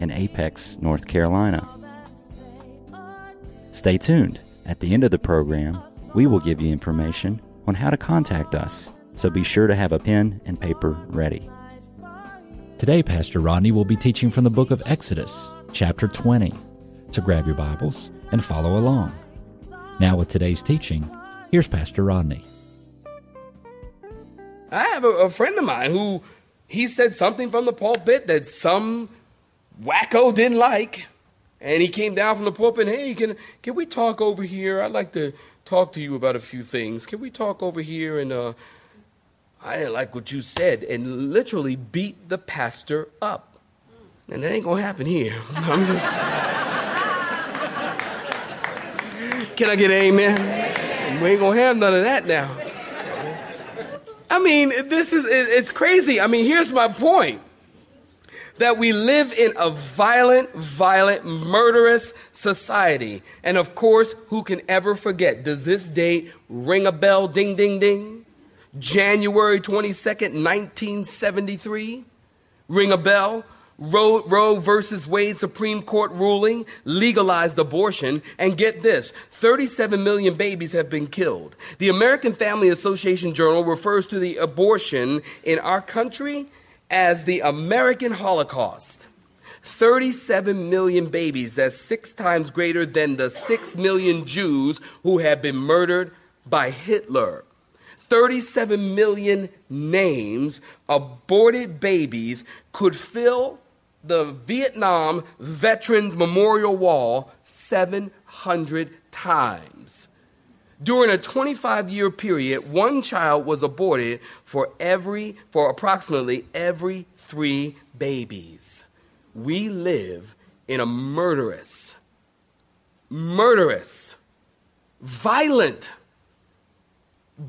in Apex, North Carolina. Stay tuned. At the end of the program, we will give you information on how to contact us, so be sure to have a pen and paper ready. Today, Pastor Rodney will be teaching from the book of Exodus, chapter 20. So grab your Bibles and follow along. Now, with today's teaching, here's Pastor Rodney. I have a, a friend of mine who he said something from the pulpit that some wacko didn't like. And he came down from the pulpit, and, hey, can, can we talk over here? I'd like to talk to you about a few things. Can we talk over here? And uh, I didn't like what you said, and literally beat the pastor up. And that ain't gonna happen here. I'm just. Can I get an amen? We ain't gonna have none of that now. I mean, this is, it's crazy. I mean, here's my point that we live in a violent, violent, murderous society. And of course, who can ever forget? Does this date ring a bell? Ding, ding, ding. January 22nd, 1973. Ring a bell. Roe, Roe versus Wade Supreme Court ruling legalized abortion. And get this 37 million babies have been killed. The American Family Association Journal refers to the abortion in our country as the American Holocaust. 37 million babies, that's six times greater than the 6 million Jews who have been murdered by Hitler. 37 million names, aborted babies, could fill the Vietnam Veterans Memorial Wall 700 times. During a 25 year period, one child was aborted for every for approximately every 3 babies. We live in a murderous murderous violent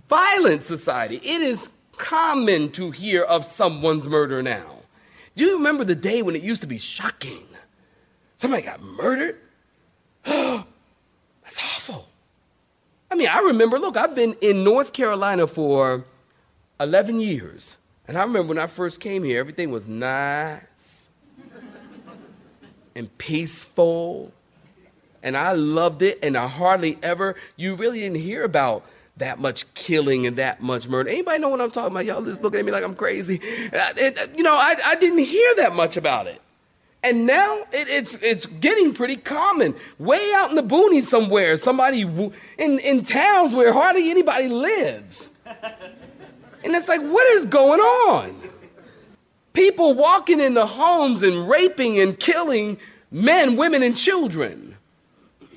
violent society. It is common to hear of someone's murder now. Do you remember the day when it used to be shocking? Somebody got murdered? That's awful. I mean, I remember, look, I've been in North Carolina for 11 years. And I remember when I first came here, everything was nice and peaceful. And I loved it. And I hardly ever, you really didn't hear about that much killing and that much murder. Anybody know what I'm talking about? Y'all just looking at me like I'm crazy. Uh, it, you know, I, I didn't hear that much about it. And now it, it's, it's getting pretty common. Way out in the boonies somewhere, somebody in, in towns where hardly anybody lives. And it's like, what is going on? People walking into homes and raping and killing men, women, and children.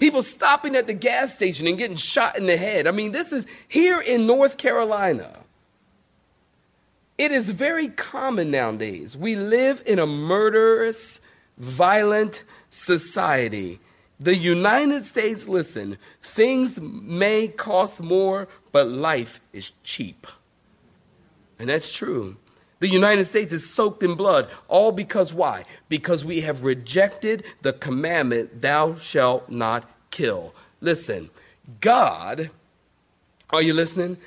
People stopping at the gas station and getting shot in the head. I mean, this is here in North Carolina. It is very common nowadays. We live in a murderous violent society. The United States, listen, things may cost more, but life is cheap. And that's true. The United States is soaked in blood, all because why? Because we have rejected the commandment, thou shalt not kill. Listen, God, are you listening?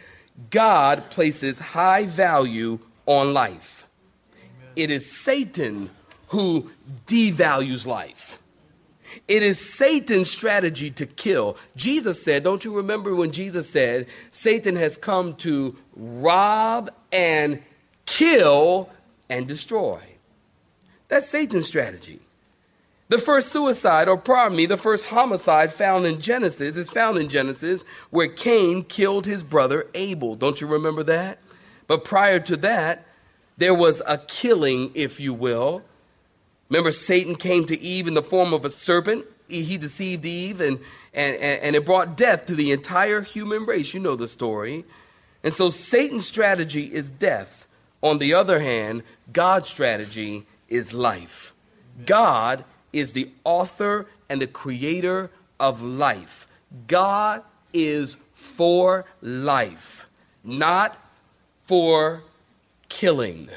God places high value on life. Amen. It is Satan who devalues life. It is Satan's strategy to kill. Jesus said, don't you remember when Jesus said, Satan has come to rob and kill and destroy? That's Satan's strategy. The first suicide, or pardon me, the first homicide found in Genesis is found in Genesis where Cain killed his brother Abel. Don't you remember that? But prior to that, there was a killing, if you will, Remember, Satan came to Eve in the form of a serpent. He deceived Eve, and, and, and it brought death to the entire human race. You know the story. And so Satan's strategy is death. On the other hand, God's strategy is life. God is the author and the creator of life. God is for life, not for killing.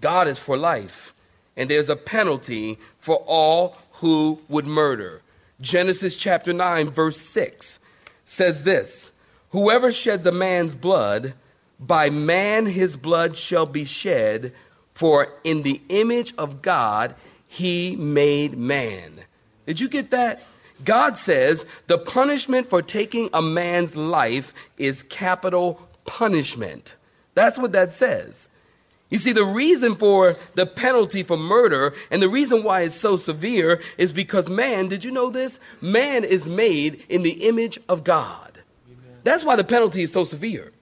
God is for life, and there's a penalty for all who would murder. Genesis chapter 9, verse 6 says this Whoever sheds a man's blood, by man his blood shall be shed, for in the image of God he made man. Did you get that? God says the punishment for taking a man's life is capital punishment. That's what that says. You see, the reason for the penalty for murder and the reason why it's so severe is because man, did you know this? Man is made in the image of God. Amen. That's why the penalty is so severe.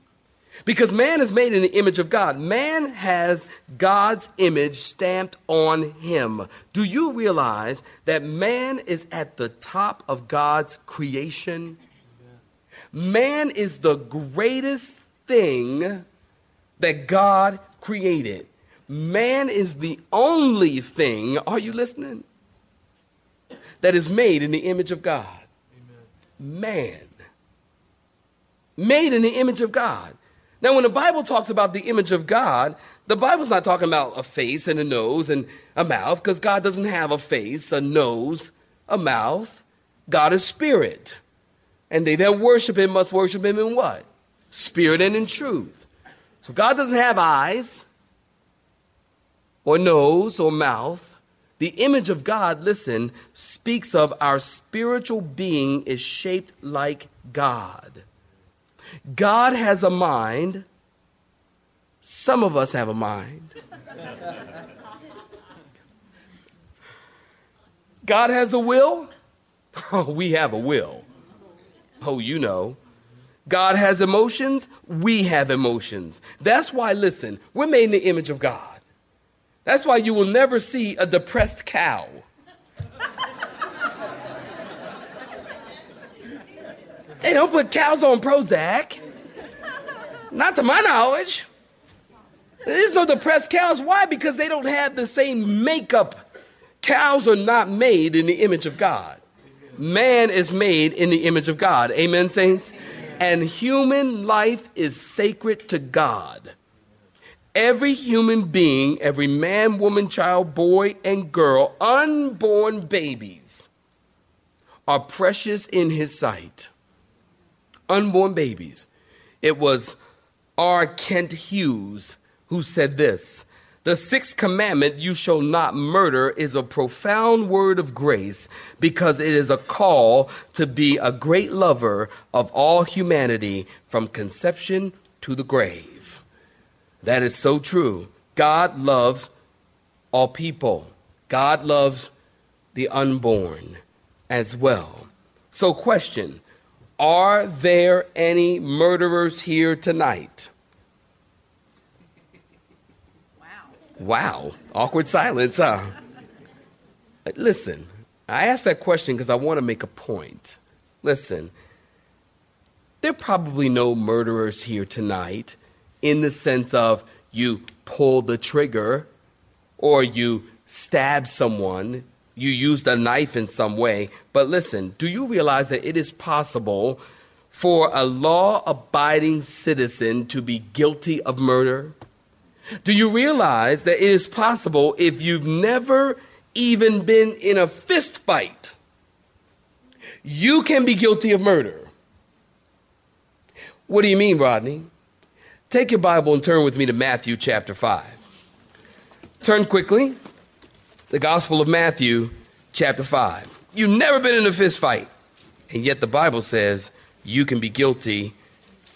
Because man is made in the image of God. Man has God's image stamped on him. Do you realize that man is at the top of God's creation? Man is the greatest thing that God created. Man is the only thing, are you listening? That is made in the image of God. Amen. Man. Made in the image of God. Now, when the Bible talks about the image of God, the Bible's not talking about a face and a nose and a mouth, because God doesn't have a face, a nose, a mouth. God is spirit. And they that worship him must worship him in what? Spirit and in truth. So God doesn't have eyes or nose or mouth. The image of God, listen, speaks of our spiritual being is shaped like God. God has a mind. Some of us have a mind. God has a will. Oh, we have a will. Oh, you know. God has emotions. We have emotions. That's why, listen, we're made in the image of God. That's why you will never see a depressed cow. They don't put cows on Prozac. Not to my knowledge. There's no depressed cows. Why? Because they don't have the same makeup. Cows are not made in the image of God. Man is made in the image of God. Amen, saints? And human life is sacred to God. Every human being, every man, woman, child, boy, and girl, unborn babies, are precious in His sight unborn babies. It was R. Kent Hughes who said this The sixth commandment, you shall not murder, is a profound word of grace because it is a call to be a great lover of all humanity from conception to the grave. That is so true. God loves all people, God loves the unborn as well. So, question are there any murderers here tonight? Wow. Awkward silence, huh? Listen, I asked that question because I want to make a point. Listen, there are probably no murderers here tonight in the sense of you pull the trigger or you stab someone you used a knife in some way. But listen, do you realize that it is possible for a law abiding citizen to be guilty of murder? Do you realize that it is possible if you've never even been in a fist fight, you can be guilty of murder? What do you mean, Rodney? Take your Bible and turn with me to Matthew chapter 5. Turn quickly the Gospel of Matthew, chapter 5. You've never been in a fist fight, and yet the Bible says you can be guilty,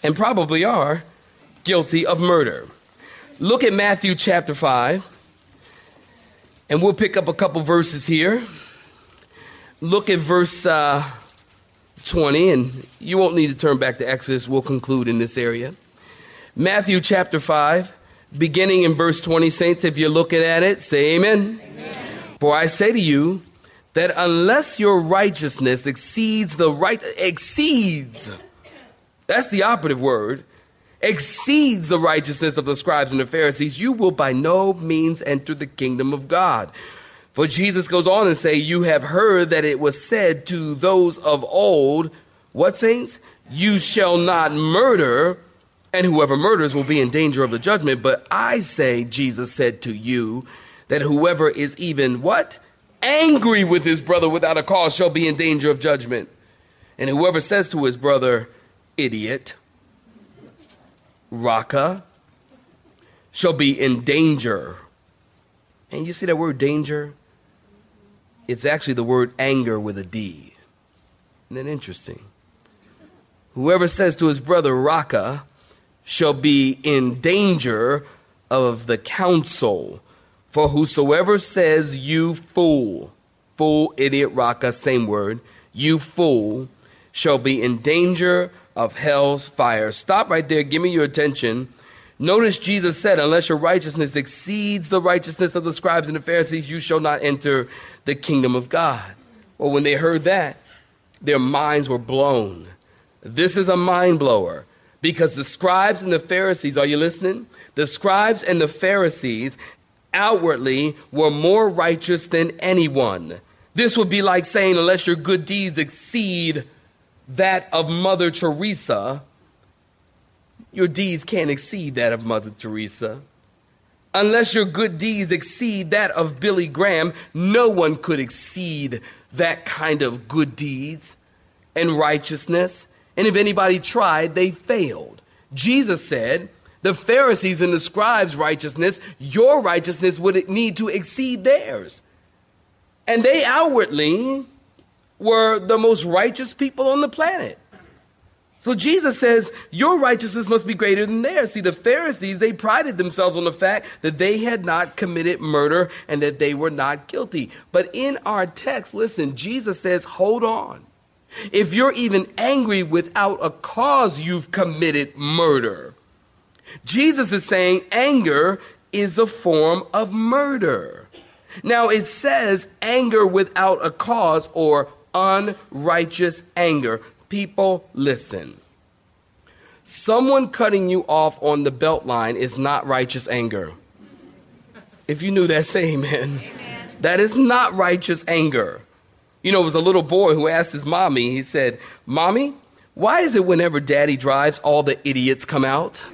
and probably are, guilty of murder. Look at Matthew chapter 5, and we'll pick up a couple verses here. Look at verse uh, 20, and you won't need to turn back to Exodus. We'll conclude in this area. Matthew chapter 5, beginning in verse 20. Saints, if you're looking at it, say amen. For I say to you that unless your righteousness exceeds the right exceeds that's the operative word exceeds the righteousness of the scribes and the Pharisees, you will by no means enter the kingdom of God. For Jesus goes on and say, You have heard that it was said to those of old, what saints? You shall not murder, and whoever murders will be in danger of the judgment. But I say, Jesus said to you, that whoever is even what? Angry with his brother without a cause shall be in danger of judgment. And whoever says to his brother, idiot, raca, shall be in danger. And you see that word danger? It's actually the word anger with a D. Isn't that interesting? Whoever says to his brother, Raca, shall be in danger of the council. For whosoever says, You fool, fool, idiot, Raca, same word, you fool, shall be in danger of hell's fire. Stop right there. Give me your attention. Notice Jesus said, Unless your righteousness exceeds the righteousness of the scribes and the Pharisees, you shall not enter the kingdom of God. Well, when they heard that, their minds were blown. This is a mind blower because the scribes and the Pharisees, are you listening? The scribes and the Pharisees outwardly were more righteous than anyone. This would be like saying, unless your good deeds exceed that of Mother Teresa, your deeds can't exceed that of Mother Teresa. Unless your good deeds exceed that of Billy Graham, no one could exceed that kind of good deeds and righteousness. And if anybody tried, they failed. Jesus said, the Pharisees and the scribes' righteousness, your righteousness would need to exceed theirs. And they outwardly were the most righteous people on the planet. So Jesus says, Your righteousness must be greater than theirs. See, the Pharisees, they prided themselves on the fact that they had not committed murder and that they were not guilty. But in our text, listen, Jesus says, Hold on. If you're even angry without a cause, you've committed murder. Jesus is saying anger is a form of murder. Now, it says anger without a cause or unrighteous anger. People, listen. Someone cutting you off on the belt line is not righteous anger. If you knew that, say amen. amen. That is not righteous anger. You know, it was a little boy who asked his mommy, he said, Mommy, why is it whenever daddy drives, all the idiots come out?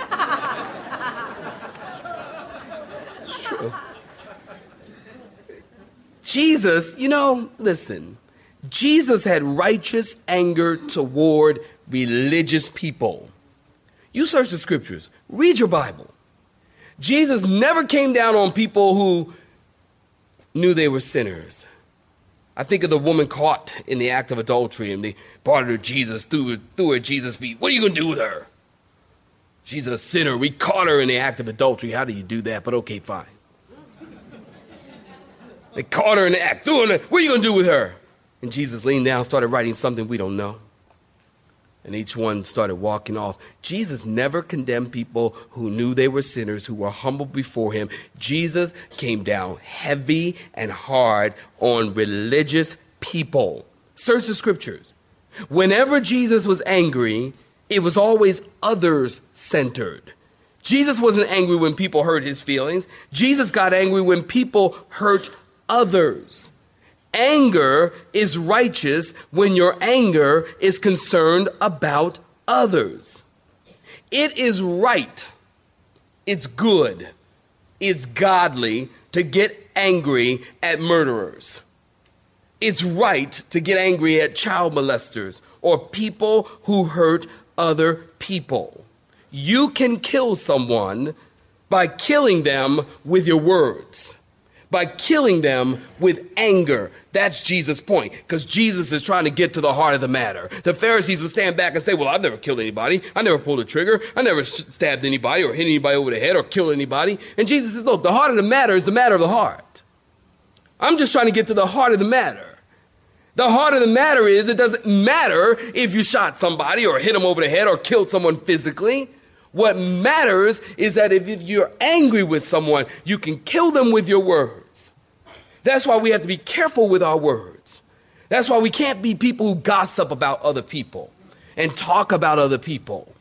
it's true. Jesus, you know, listen, Jesus had righteous anger toward religious people. You search the scriptures, read your Bible. Jesus never came down on people who knew they were sinners. I think of the woman caught in the act of adultery and they brought her to Jesus, threw her, threw her at Jesus' feet. What are you going to do with her? She's a sinner. We caught her in the act of adultery. How do you do that? But okay, fine. They caught her in the act, threw her. What are you going to do with her? And Jesus leaned down, started writing something we don't know. And each one started walking off. Jesus never condemned people who knew they were sinners, who were humble before him. Jesus came down heavy and hard on religious people. Search the scriptures. Whenever Jesus was angry, it was always others centered. Jesus wasn't angry when people hurt his feelings. Jesus got angry when people hurt others. Anger is righteous when your anger is concerned about others. It is right, it's good, it's godly to get angry at murderers. It's right to get angry at child molesters or people who hurt other people. You can kill someone by killing them with your words by killing them with anger. That's Jesus' point, because Jesus is trying to get to the heart of the matter. The Pharisees would stand back and say, Well, I've never killed anybody. I never pulled a trigger. I never stabbed anybody or hit anybody over the head or killed anybody. And Jesus says, Look, the heart of the matter is the matter of the heart. I'm just trying to get to the heart of the matter. The heart of the matter is it doesn't matter if you shot somebody or hit them over the head or killed someone physically. What matters is that if you're angry with someone, you can kill them with your words. That's why we have to be careful with our words. That's why we can't be people who gossip about other people and talk about other people.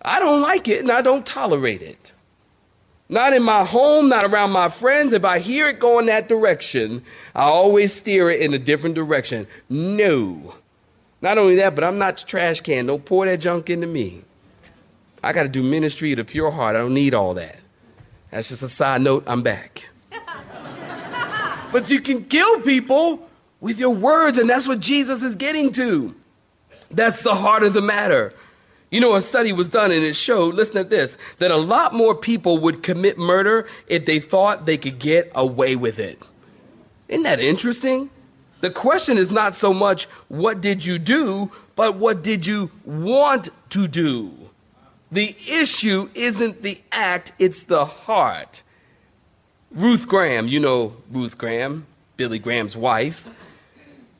I don't like it and I don't tolerate it. Not in my home, not around my friends. If I hear it going that direction, I always steer it in a different direction. No. Not only that, but I'm not the trash can. Don't pour that junk into me. I got to do ministry of the pure heart. I don't need all that. That's just a side note. I'm back. but you can kill people with your words, and that's what Jesus is getting to. That's the heart of the matter. You know, a study was done and it showed, listen to this, that a lot more people would commit murder if they thought they could get away with it. Isn't that interesting? The question is not so much what did you do, but what did you want to do? The issue isn't the act, it's the heart. Ruth Graham, you know Ruth Graham, Billy Graham's wife,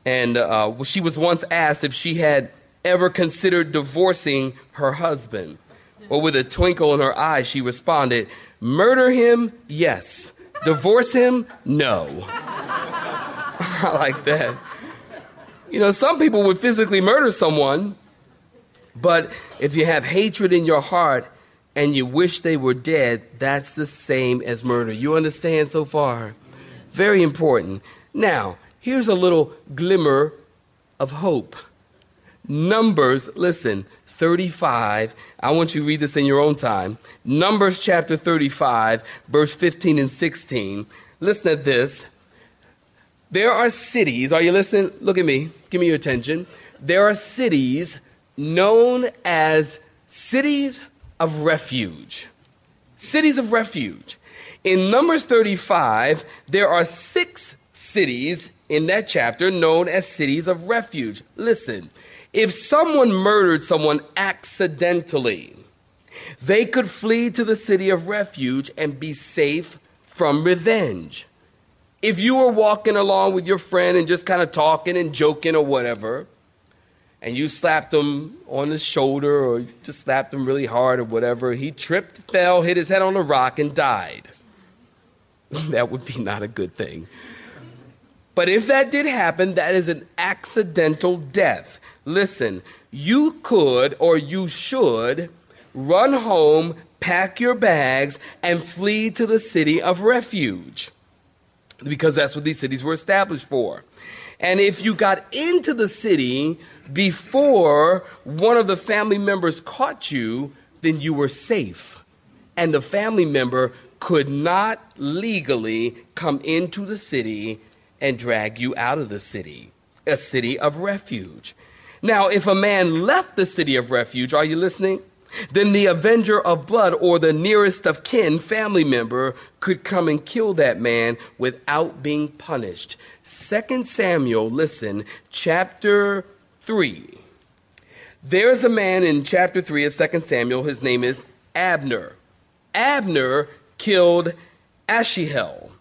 and uh, she was once asked if she had ever considered divorcing her husband? Well, with a twinkle in her eye, she responded, Murder him, yes. Divorce him, no. I like that. You know, some people would physically murder someone, but if you have hatred in your heart and you wish they were dead, that's the same as murder. You understand so far? Very important. Now, here's a little glimmer of hope. Numbers, listen, 35. I want you to read this in your own time. Numbers chapter 35, verse 15 and 16. Listen at this. There are cities, are you listening? Look at me, give me your attention. There are cities known as cities of refuge. Cities of refuge. In Numbers 35, there are six cities in that chapter known as cities of refuge. Listen, if someone murdered someone accidentally, they could flee to the city of refuge and be safe from revenge. If you were walking along with your friend and just kind of talking and joking or whatever, and you slapped him on the shoulder or just slapped him really hard or whatever, he tripped, fell, hit his head on a rock, and died. that would be not a good thing. But if that did happen, that is an accidental death. Listen, you could or you should run home, pack your bags, and flee to the city of refuge. Because that's what these cities were established for. And if you got into the city before one of the family members caught you, then you were safe. And the family member could not legally come into the city and drag you out of the city, a city of refuge. Now, if a man left the city of refuge, are you listening? Then the avenger of blood or the nearest of kin family member could come and kill that man without being punished. 2 Samuel, listen, chapter 3. There's a man in chapter 3 of 2 Samuel. His name is Abner. Abner killed Asahel.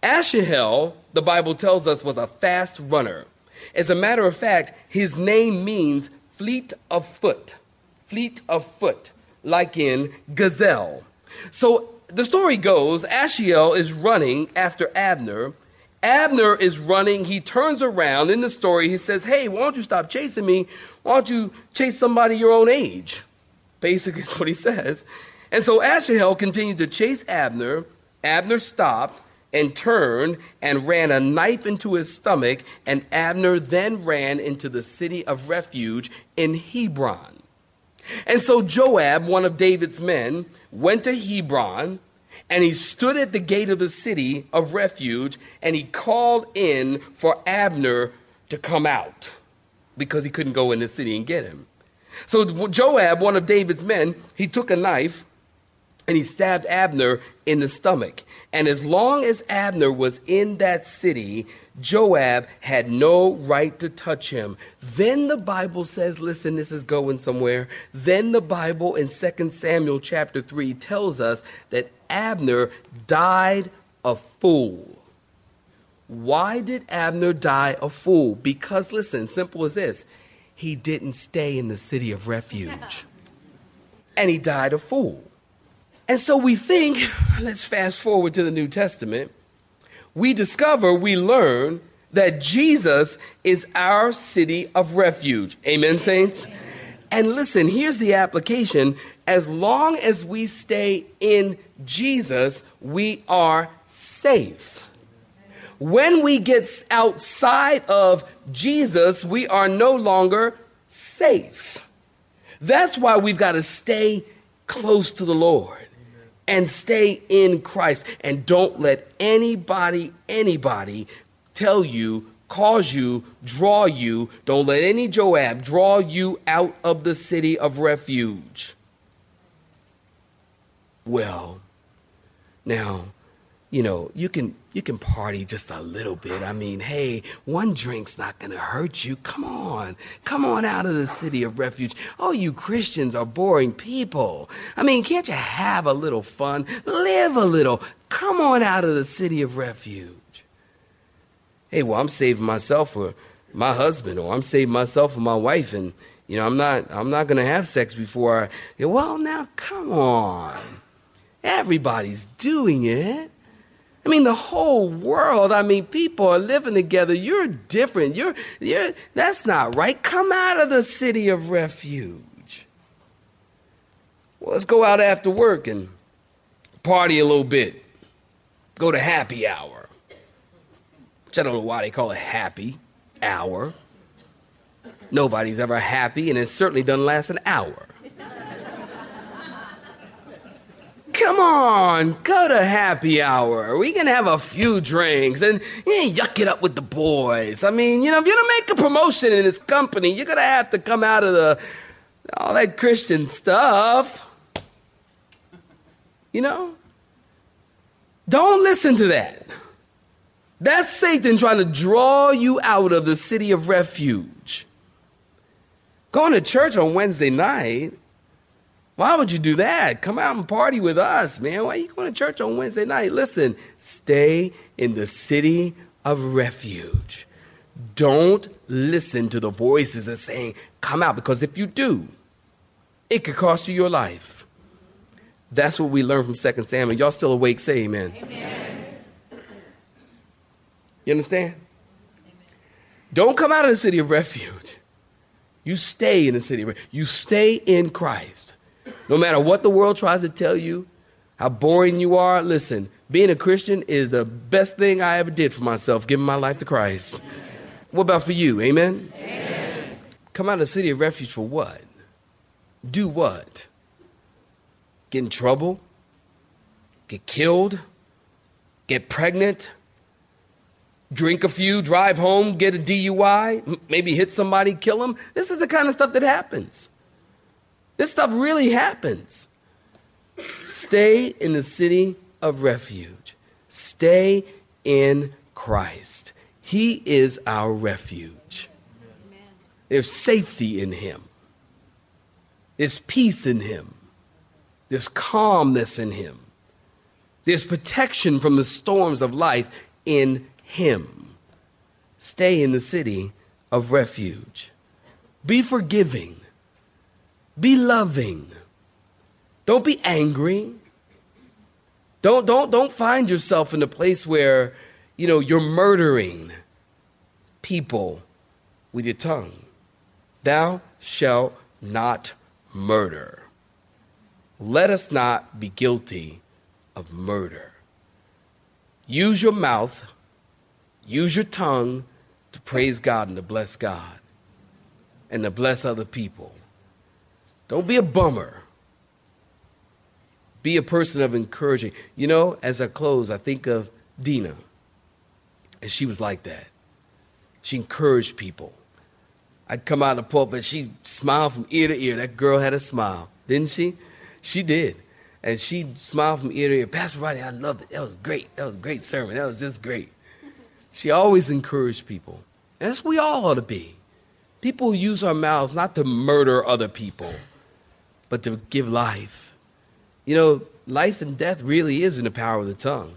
Asahel, the Bible tells us, was a fast runner. As a matter of fact, his name means fleet of foot. Fleet of foot, like in gazelle. So the story goes Asahel is running after Abner. Abner is running. He turns around in the story. He says, Hey, why don't you stop chasing me? Why don't you chase somebody your own age? Basically, is what he says. And so Asahel continued to chase Abner. Abner stopped and turned and ran a knife into his stomach, and Abner then ran into the city of refuge in Hebron. And so Joab, one of David's men, went to Hebron and he stood at the gate of the city of refuge and he called in for Abner to come out because he couldn't go in the city and get him. So Joab, one of David's men, he took a knife and he stabbed Abner in the stomach. And as long as Abner was in that city, Joab had no right to touch him. Then the Bible says, listen, this is going somewhere. Then the Bible in 2 Samuel chapter 3 tells us that Abner died a fool. Why did Abner die a fool? Because, listen, simple as this he didn't stay in the city of refuge. And he died a fool. And so we think, let's fast forward to the New Testament. We discover, we learn that Jesus is our city of refuge. Amen, saints? And listen, here's the application as long as we stay in Jesus, we are safe. When we get outside of Jesus, we are no longer safe. That's why we've got to stay close to the Lord and stay in Christ. And don't let anybody, anybody tell you, cause you, draw you. Don't let any Joab draw you out of the city of refuge. Well, now, you know, you can you can party just a little bit. I mean, hey, one drink's not to hurt you. Come on. Come on out of the city of refuge. Oh, you Christians are boring people. I mean, can't you have a little fun? Live a little. Come on out of the city of refuge. Hey, well, I'm saving myself for my husband or I'm saving myself for my wife and you know, I'm not I'm not to have sex before I Well, now come on. Everybody's doing it. I mean, the whole world. I mean, people are living together. You're different. You're, you're, that's not right. Come out of the city of refuge. Well, let's go out after work and party a little bit. Go to happy hour. Which I don't know why they call it happy hour. Nobody's ever happy, and it certainly doesn't last an hour. Come on, go to happy hour. We can have a few drinks and yeah, yuck it up with the boys. I mean, you know, if you're gonna make a promotion in this company, you're gonna have to come out of the all that Christian stuff. You know? Don't listen to that. That's Satan trying to draw you out of the city of refuge. Going to church on Wednesday night why would you do that? Come out and party with us, man. Why are you going to church on Wednesday night? Listen, stay in the city of refuge. Don't listen to the voices that saying, come out, because if you do, it could cost you your life. That's what we learned from 2 Samuel. Y'all still awake? Say amen. amen. You understand? Amen. Don't come out of the city of refuge. You stay in the city of refuge. You stay in Christ. No matter what the world tries to tell you, how boring you are, listen, being a Christian is the best thing I ever did for myself, giving my life to Christ. What about for you? Amen? Amen? Come out of the city of refuge for what? Do what? Get in trouble? Get killed? Get pregnant? Drink a few, drive home, get a DUI, maybe hit somebody, kill them? This is the kind of stuff that happens. This stuff really happens. Stay in the city of refuge. Stay in Christ. He is our refuge. There's safety in Him, there's peace in Him, there's calmness in Him, there's protection from the storms of life in Him. Stay in the city of refuge. Be forgiving. Be loving. Don't be angry. Don't, don't, don't find yourself in a place where, you know, you're murdering people with your tongue. Thou shalt not murder. Let us not be guilty of murder. Use your mouth, use your tongue to praise God and to bless God and to bless other people. Don't be a bummer. Be a person of encouraging. You know, as I close, I think of Dina. And she was like that. She encouraged people. I'd come out of the pulpit, she smiled from ear to ear. That girl had a smile, didn't she? She did. And she smiled from ear to ear. Pastor Rodney, I loved it. That was great. That was a great sermon. That was just great. She always encouraged people. And that's we all ought to be. People use our mouths not to murder other people but to give life. You know, life and death really is in the power of the tongue.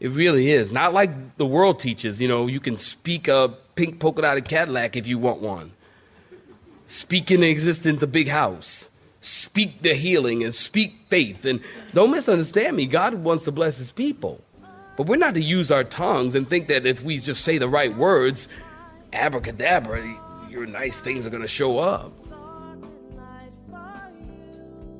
It really is. Not like the world teaches, you know, you can speak a pink polka dotted Cadillac if you want one. Speak in existence a big house. Speak the healing and speak faith. And don't misunderstand me, God wants to bless his people. But we're not to use our tongues and think that if we just say the right words, abracadabra, your nice things are going to show up.